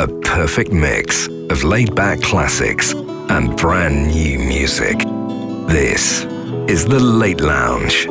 A perfect mix of laid back classics and brand new music. This is The Late Lounge.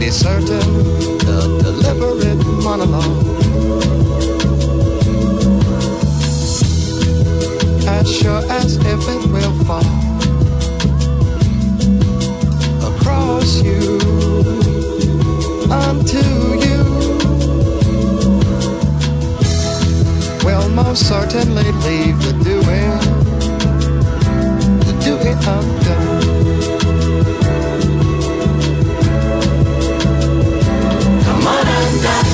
be certain the deliberate monologue. As sure as if it will fall across you unto you, will most certainly leave the doing, the doing undone. Moranda.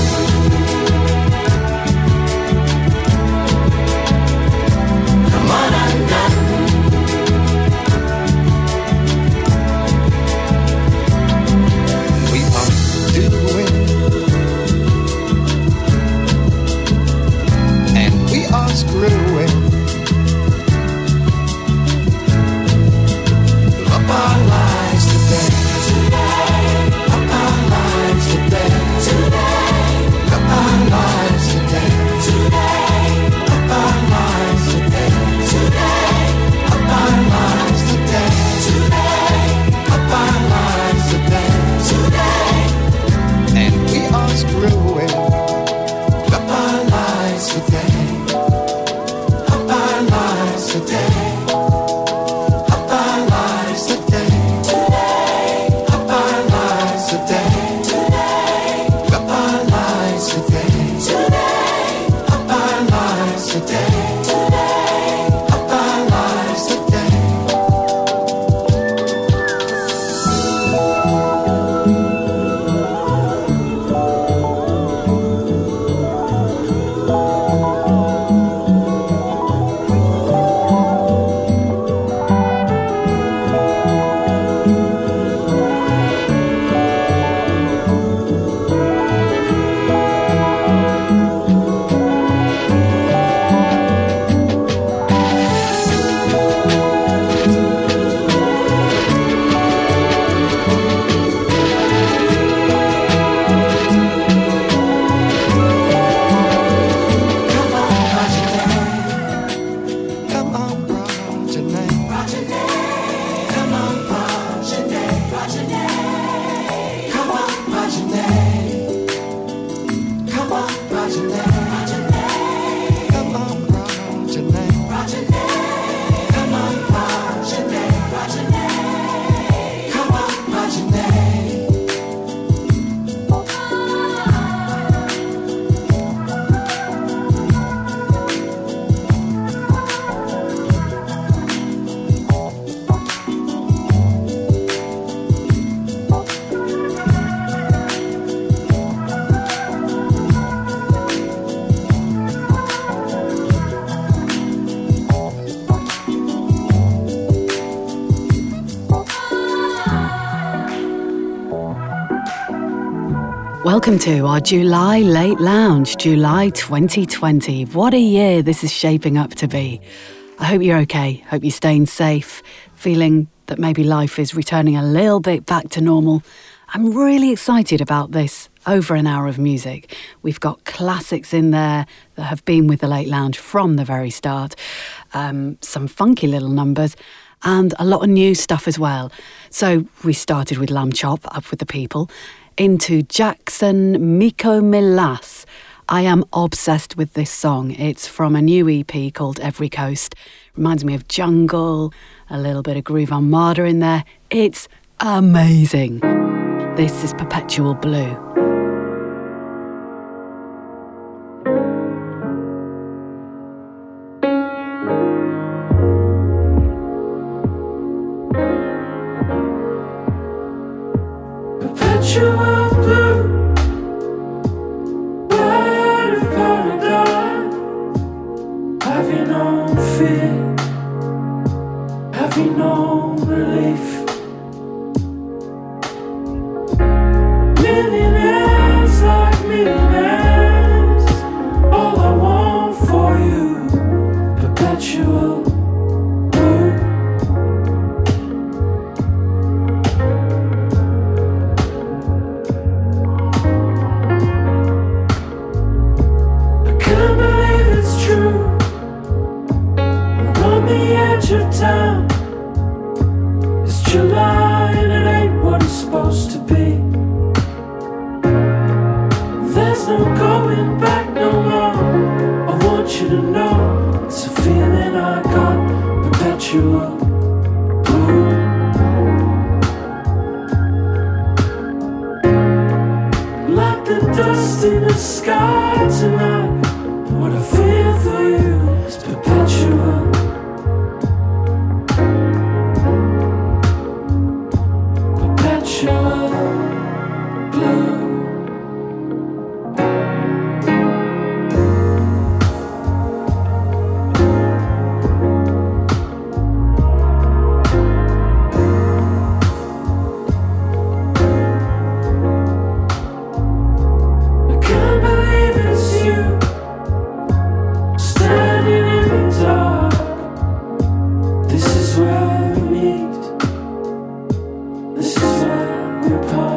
Welcome to our July Late Lounge, July 2020. What a year this is shaping up to be. I hope you're okay. Hope you're staying safe, feeling that maybe life is returning a little bit back to normal. I'm really excited about this over an hour of music. We've got classics in there that have been with the Late Lounge from the very start, um, some funky little numbers, and a lot of new stuff as well. So we started with Lambchop, Up with the People into Jackson Mico Milas. I am obsessed with this song. It's from a new EP called Every Coast. Reminds me of Jungle, a little bit of Groove Armada in there. It's amazing. This is Perpetual Blue. Email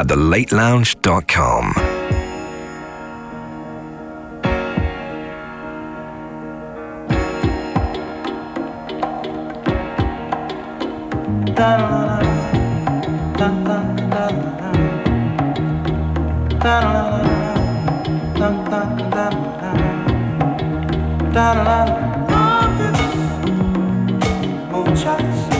at thelatelounge.com. we make it.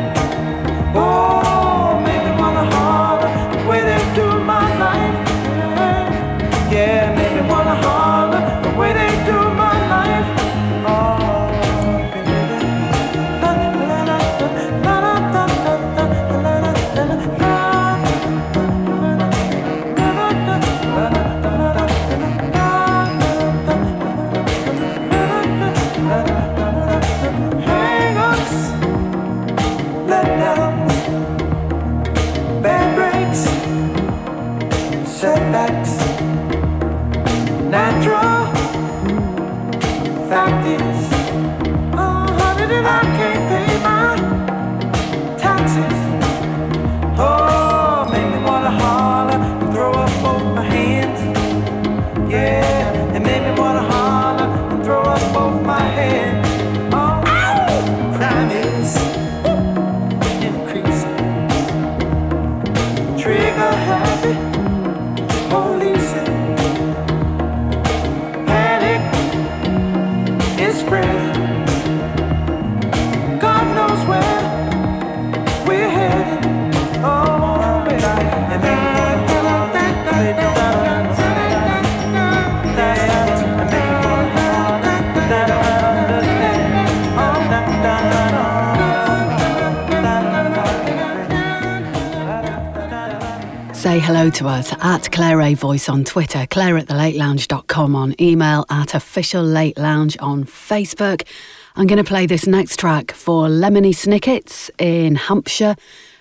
us at Claire A Voice on Twitter, Claire at thelatelounge.com on email, at Official Late Lounge on Facebook. I'm going to play this next track for Lemony Snickets in Hampshire.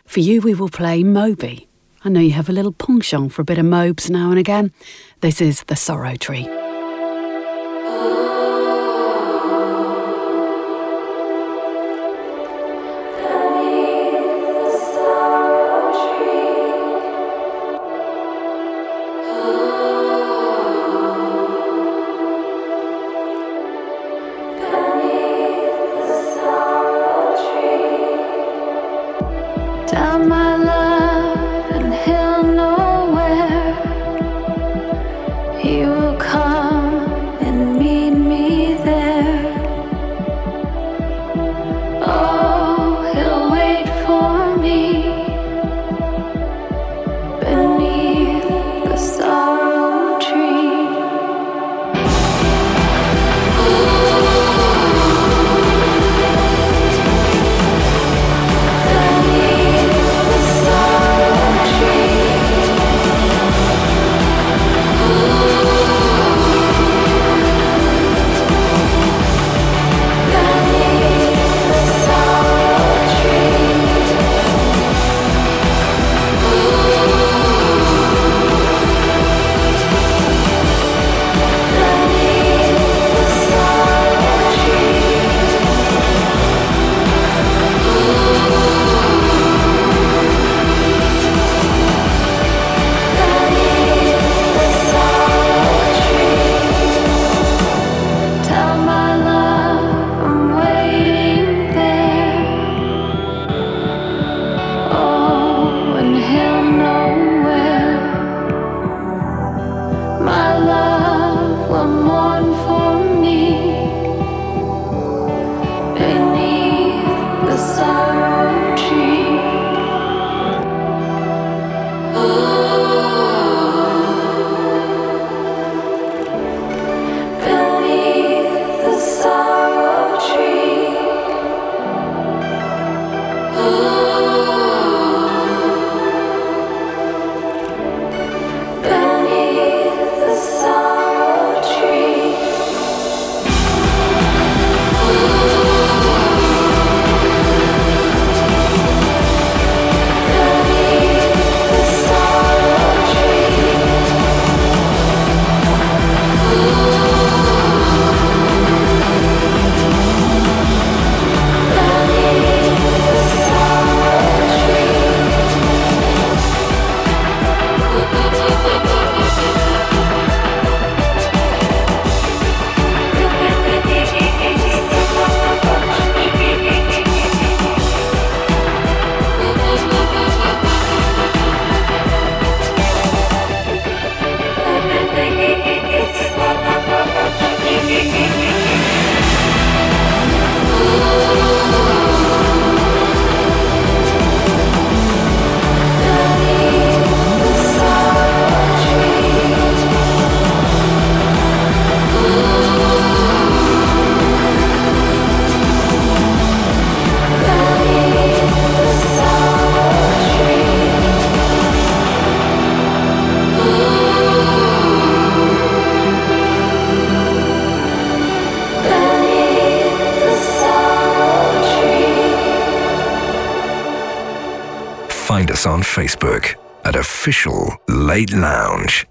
For you, we will play Moby. I know you have a little penchant for a bit of Mobes now and again. This is The Sorrow Tree. Oh. Facebook at Official Late Lounge.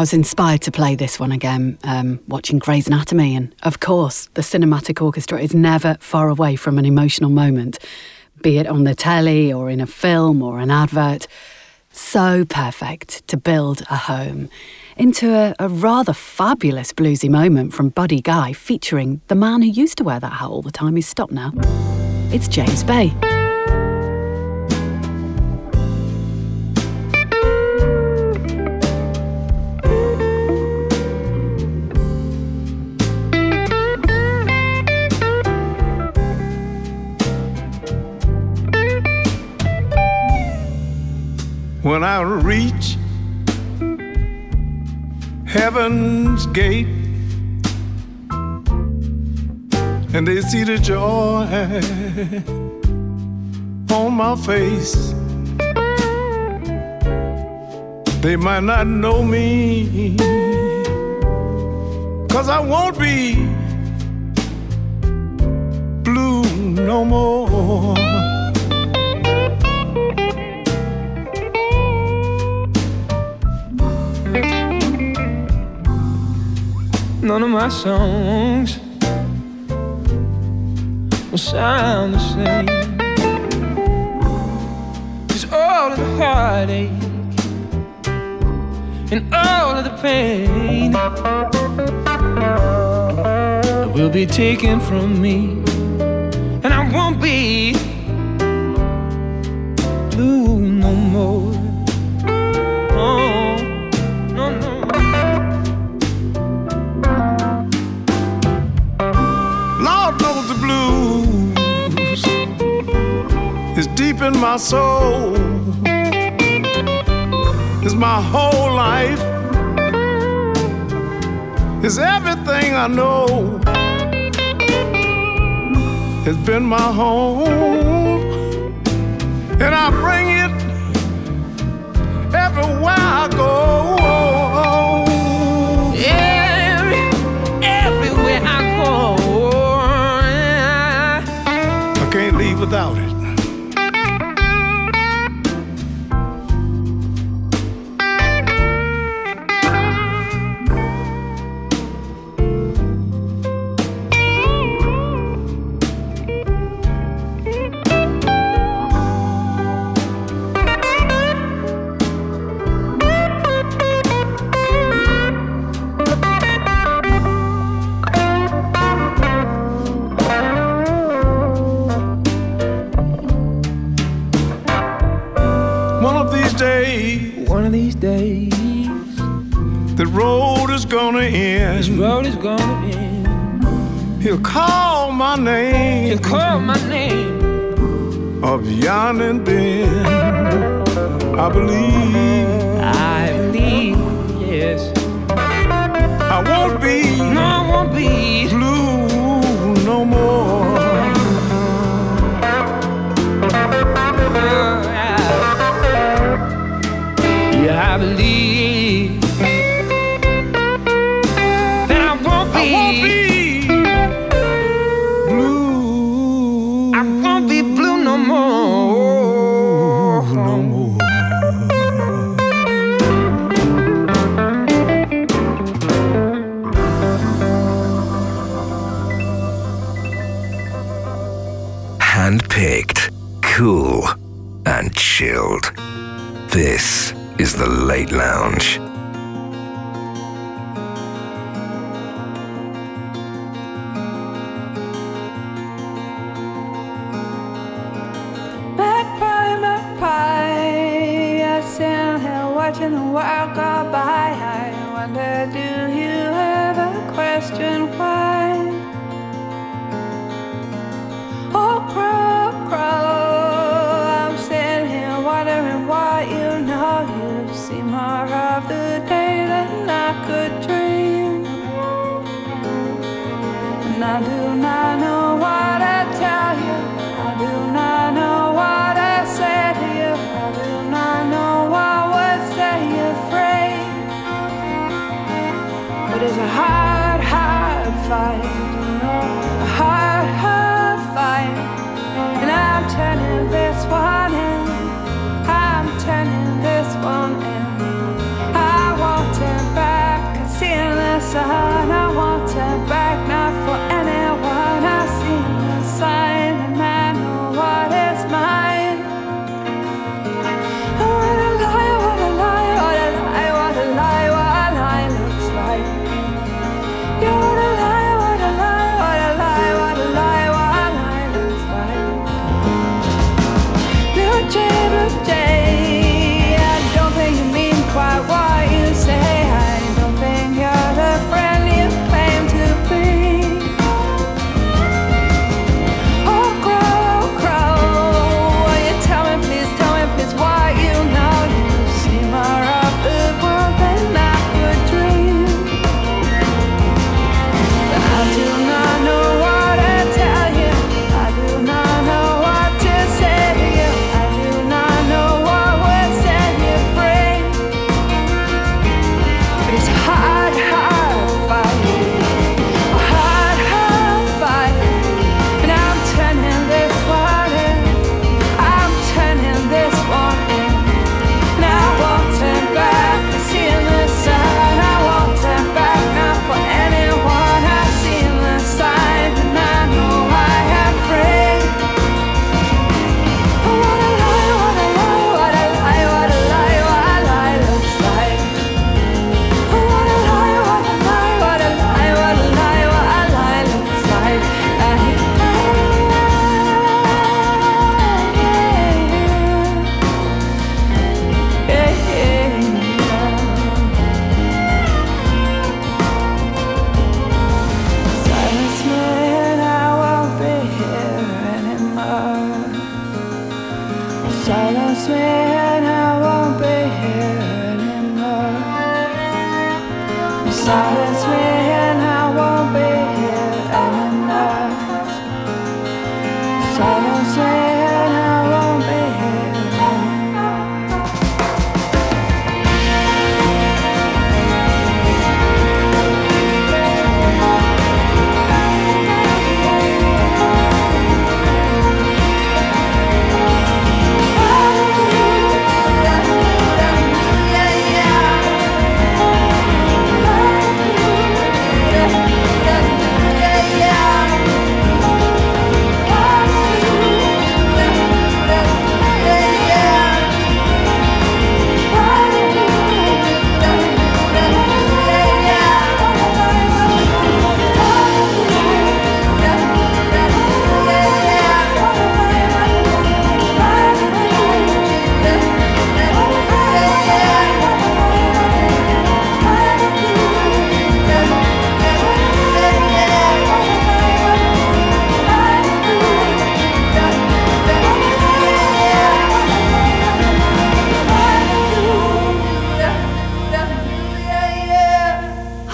I was inspired to play this one again, um, watching Grey's Anatomy, and of course, the cinematic orchestra is never far away from an emotional moment, be it on the telly or in a film or an advert. So perfect to build a home into a, a, rather fabulous bluesy moment from Buddy Guy featuring the man who used to wear that hat all the time. He's stopped now. It's James Bay. When I reach heaven's gate and they see the joy on my face. They might not know me, cause I won't be blue no more. None of my songs will sound the same. Cause all of the heartache and all of the pain will be taken from me, and I won't be deep in my soul is my whole life, is everything I know. It's been my home, and I bring it everywhere I go. This road is gonna end. He'll call my name. He'll call my name. Of yon and then. I believe.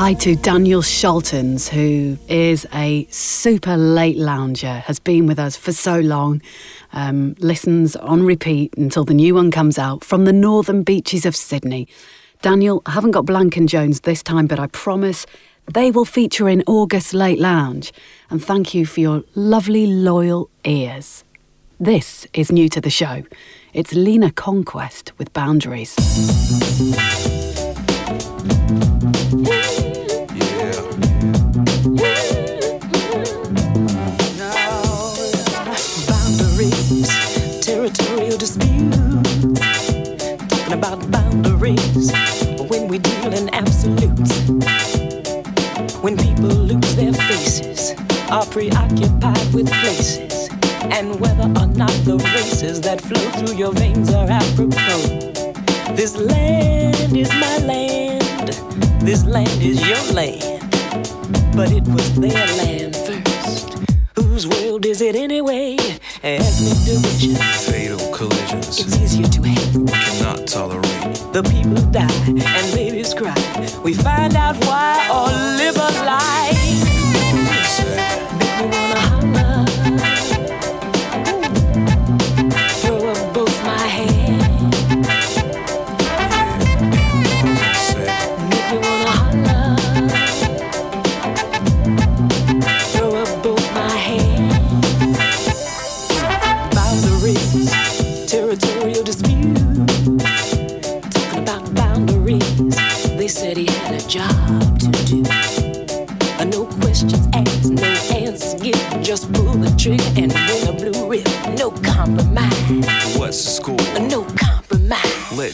Hi to Daniel Schaltens, who is a super late lounger, has been with us for so long, um, listens on repeat until the new one comes out from the northern beaches of Sydney. Daniel, I haven't got Blank and Jones this time, but I promise they will feature in August Late Lounge. And thank you for your lovely, loyal ears. This is new to the show. It's Leena Conquest with Boundaries. Are preoccupied with places, and whether or not the races that flow through your veins are apropos. This land is my land, this land is your land, but it was their land first. Whose world is it anyway? ethnic division. Fatal collisions. It's easier to hate. We cannot tolerate. The people die and babies cry. We find out why or live a lie.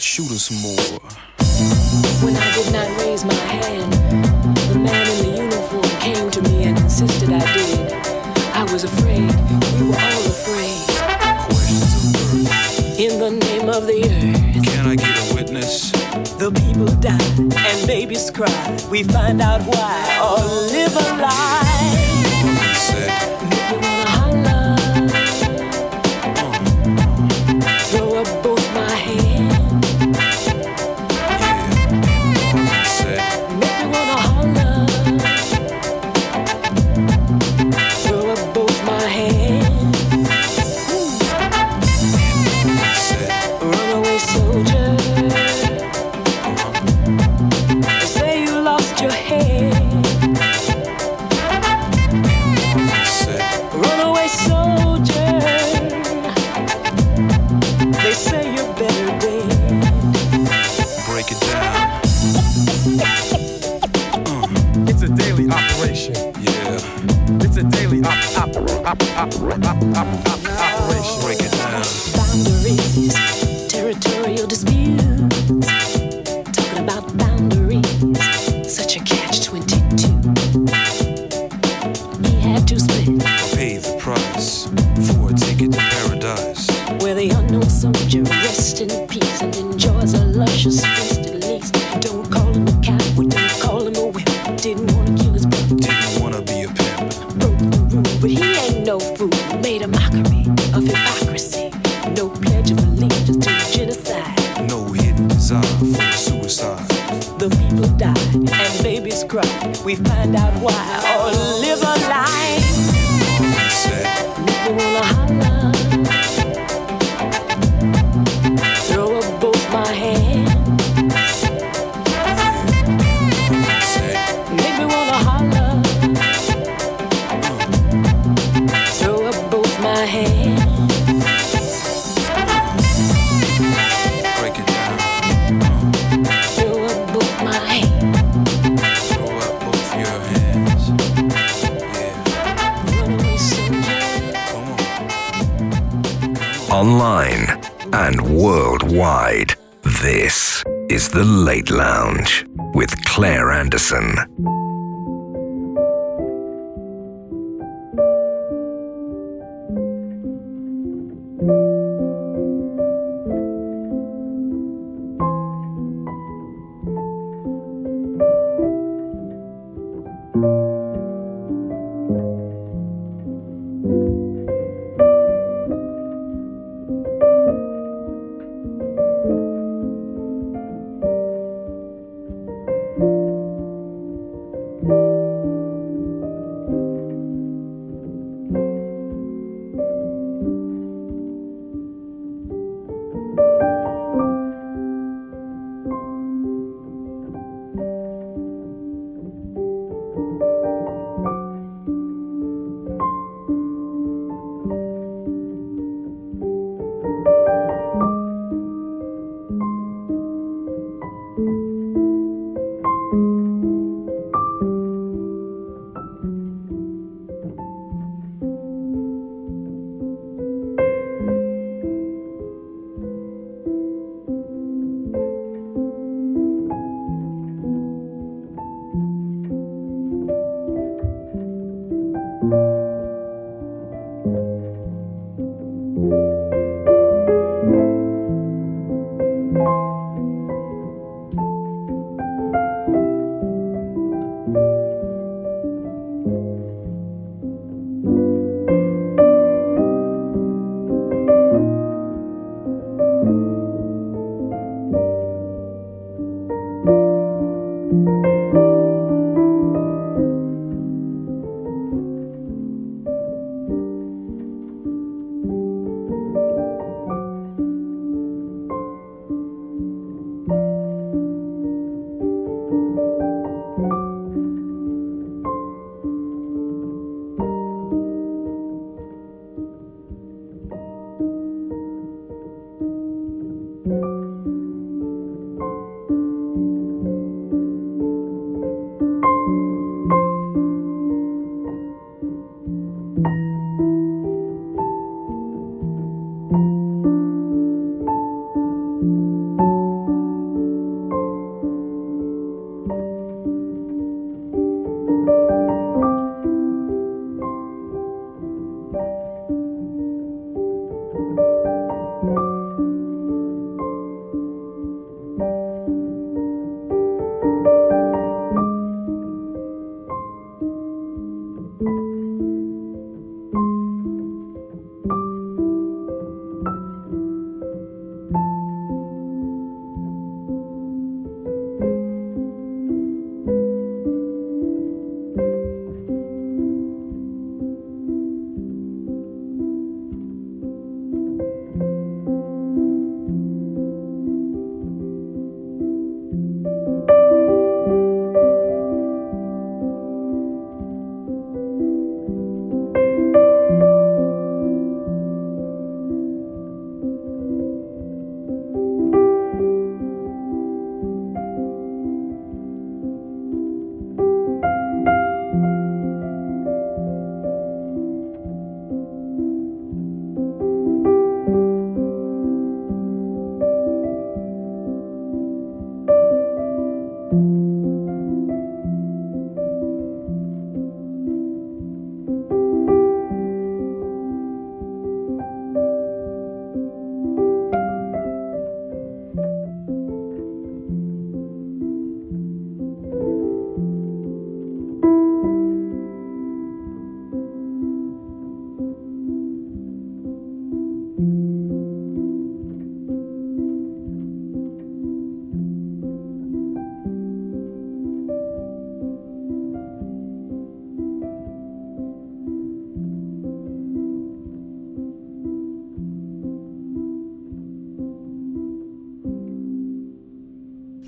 Shoot some more. When I did not raise my hand, the man in the uniform came to me and insisted I did. I was afraid, we were all afraid. Questions. In the name of the earth, Can I get a witness? the people die and babies cry. We find out why or live a lie. Yeah. It's a daily op, op, op, op, op, op, op, operation. Break it down. Boundaries, territorial disputes. Talking about boundaries, such a catch 22. He had to split Pay the price for a ticket to paradise. where the unknown soldier rests in peace and enjoys a luscious We find out why worldwide. This is The Late Lounge with Claire Anderson.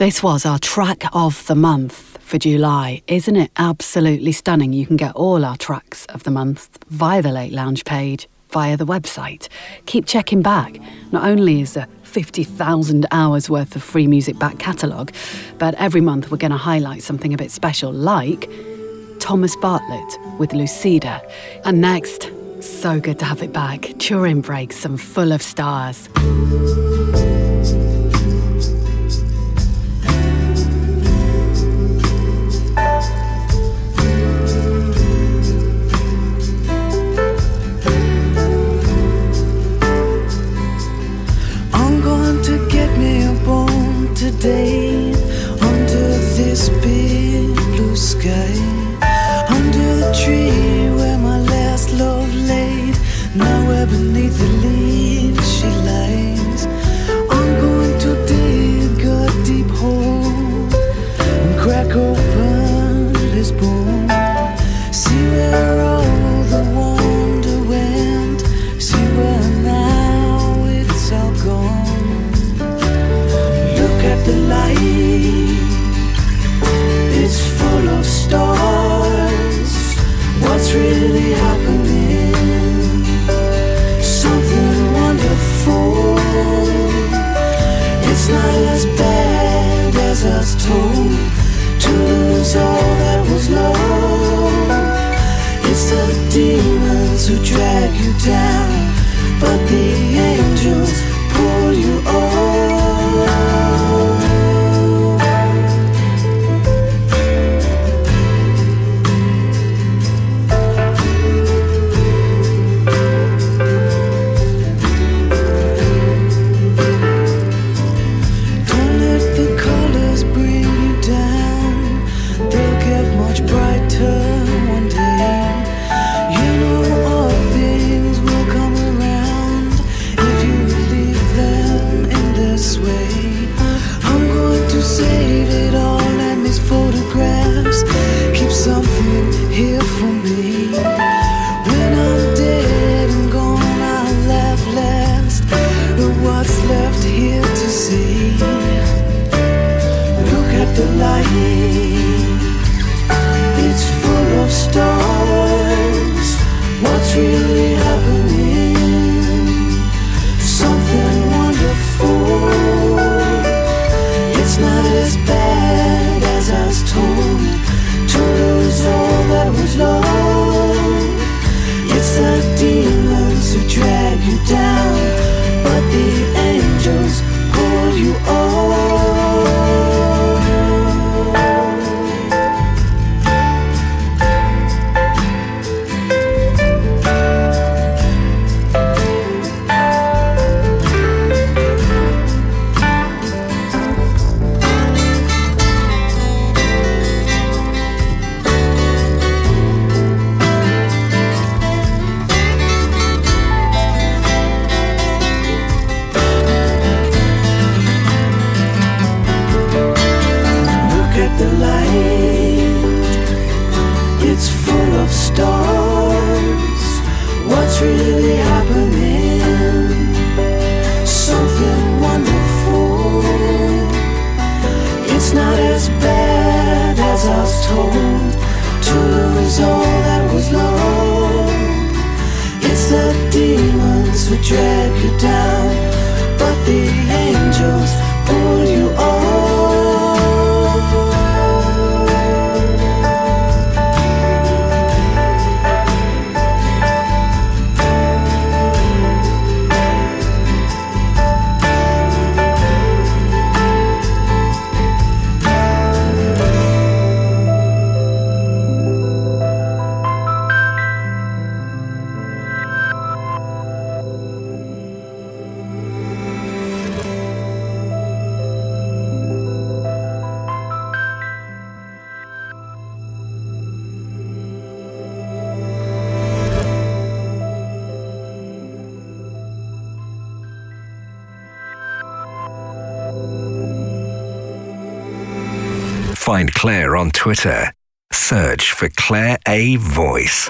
This was our track of the month for July. Isn't it absolutely stunning? You can get all our tracks of the month via the Late Lounge page, via the website. Keep checking back. Not only is there 50,000 hours worth of free music back catalogue, but every month we're going to highlight something a bit special, like Thomas Bartlett with Lucida. And next, so good to have it back. Turin Brakes and full of stars. day. Claire on Twitter. Search for Claire A. Voice.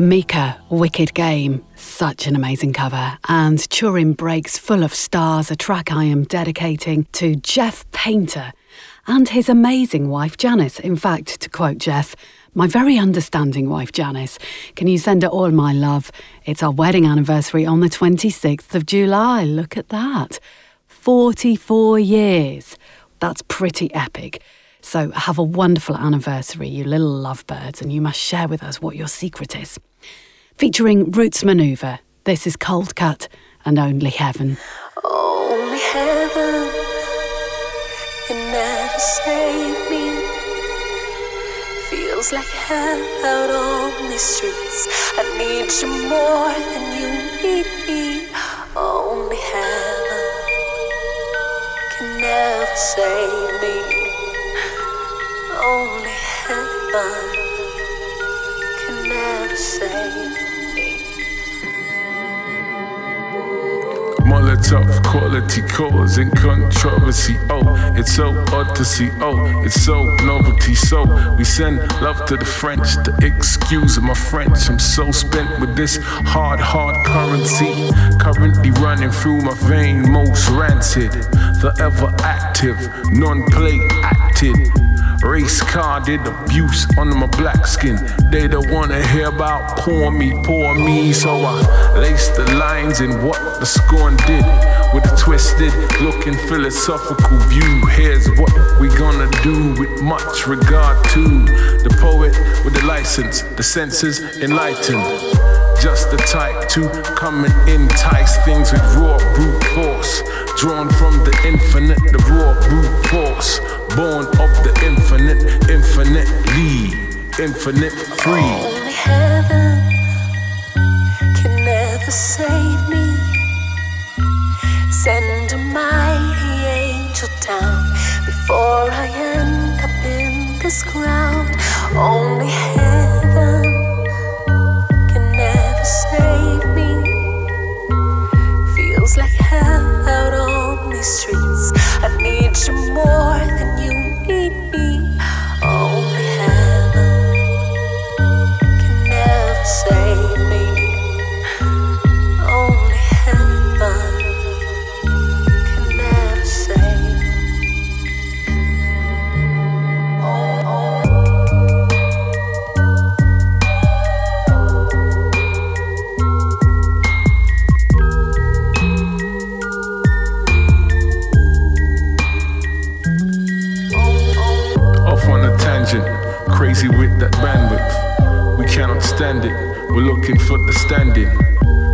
Emika, Wicked Game, such an amazing cover. And Turin Brakes Full of Stars, a track I am dedicating to Jeff Painter and his amazing wife Janice. In fact, to quote Jeff, my very understanding wife Janice, can you send her all my love? It's our wedding anniversary on the 26th of July. Look at that. 44 years. That's pretty epic. So have a wonderful anniversary, you little lovebirds, and you must share with us what your secret is. Featuring Roots Manuva, this is Coldcut and Only Heaven. Only heaven can never save me. Feels like hell out on streets. I need you more than you need me. Only heaven can never save me. Only heaven can never save me. Tough quality causing controversy. Oh, it's so odd to see. Oh, it's so novelty. So we send love to the French. The excuse of my French. I'm so spent with this hard, hard currency. Currently running through my vein, most rancid. The ever active, non play acted. Race carded abuse under my black skin. They don't wanna hear about poor me, poor me. So I lace the lines in what the scorn did with a twisted looking philosophical view. Here's what we gonna do with much regard to the poet with the license, the senses enlightened. Just the type to come and entice things with raw brute force. Drawn from the infinite, the raw brute force. Born of the infinite, infinitely, infinite free. Only heaven can never save me. Send a mighty angel down before I end up in this ground. Only heaven can never save me. Feels like hell out on these streets. I need you more than you that bandwidth. We cannot stand it, we're looking for the standing.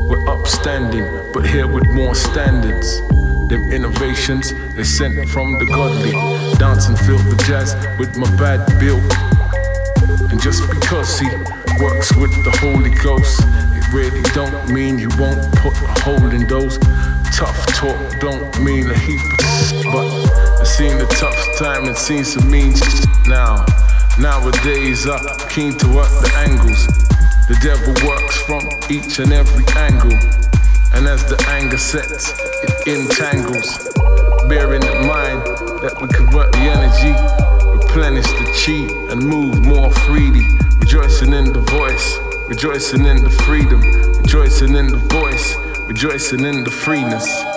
We're upstanding, but here with more standards. Them innovations, they sent from the godly. Dance and feel the jazz with my bad bill. And just because he works with the Holy Ghost, it really don't mean he won't put a hole in those. Tough talk don't mean a heap of but I've seen the tough time and seen some mean now. Nowadays I'm keen to work the angles. The devil works from each and every angle. And as the anger sets, it entangles. Bearing in mind that we convert the energy, replenish the chi, and move more freely. Rejoicing in the voice, rejoicing in the freedom, rejoicing in the voice, rejoicing in the freeness.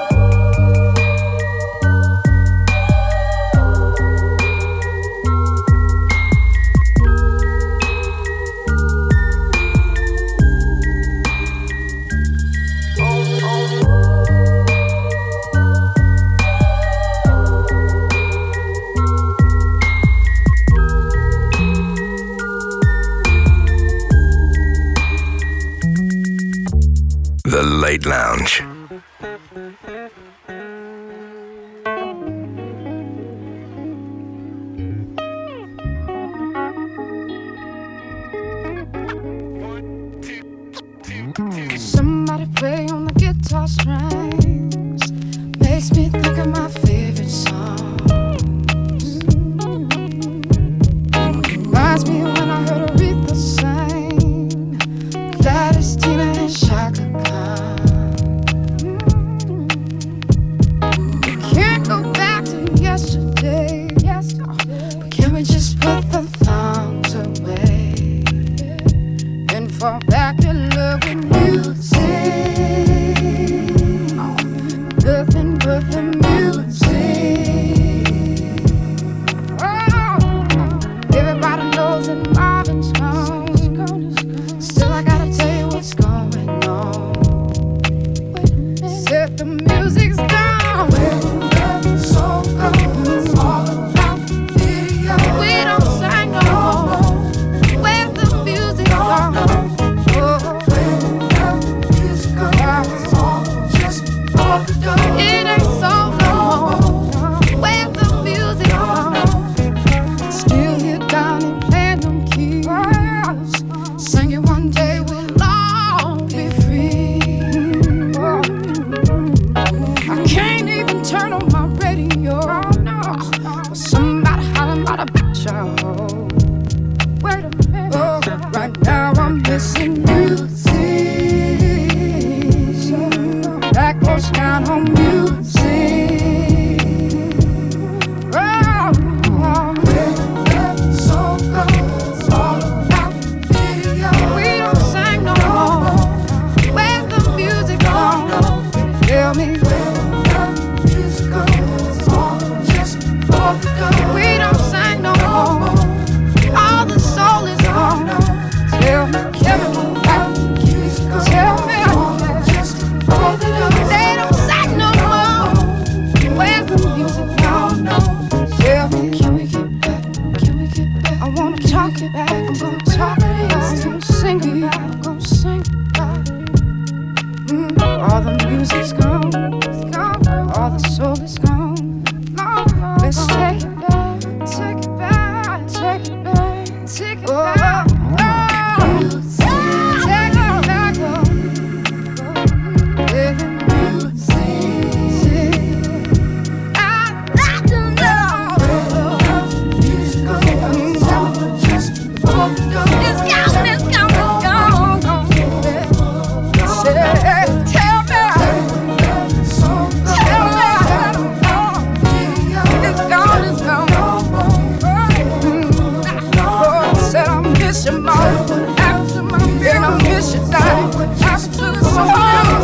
And you more. After my bed, I miss you down. After.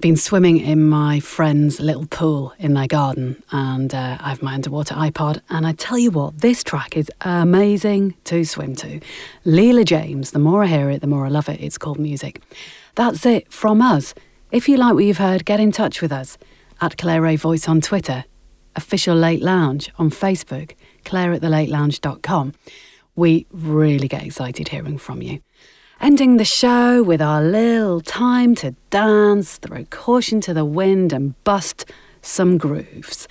I've been swimming in my friend's little pool in their garden, and uh, I have my underwater iPod. And I tell you what, this track is amazing to swim to. Leela James, the more I hear it, the more I love it. It's called music. That's it from us. If you like what you've heard, get in touch with us at Claire Ray Voice on Twitter, official Late Lounge on Facebook, claire at thelatelounge.com. We really get excited hearing from you. Ending the show with our little time to dance, throw caution to the wind, and bust some grooves.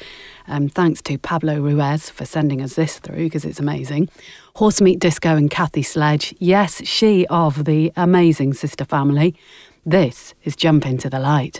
Um, thanks to Pablo Ruiz for sending us this through because it's amazing. Horsemeat Disco and Kathy Sledge, yes, she of the amazing sister family. This is Jump Into the Light.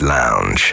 Lounge.